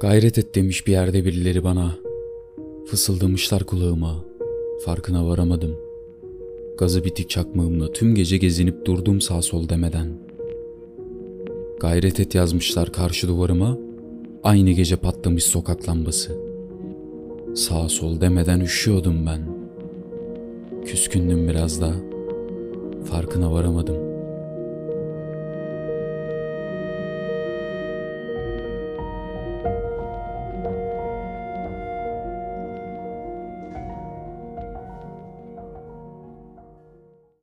Gayret et demiş bir yerde birileri bana. Fısıldamışlar kulağıma. Farkına varamadım. Gazı bitik çakmağımla tüm gece gezinip durdum sağ sol demeden. Gayret et yazmışlar karşı duvarıma. Aynı gece patlamış sokak lambası. Sağ sol demeden üşüyordum ben. Küskündüm biraz da. Farkına varamadım.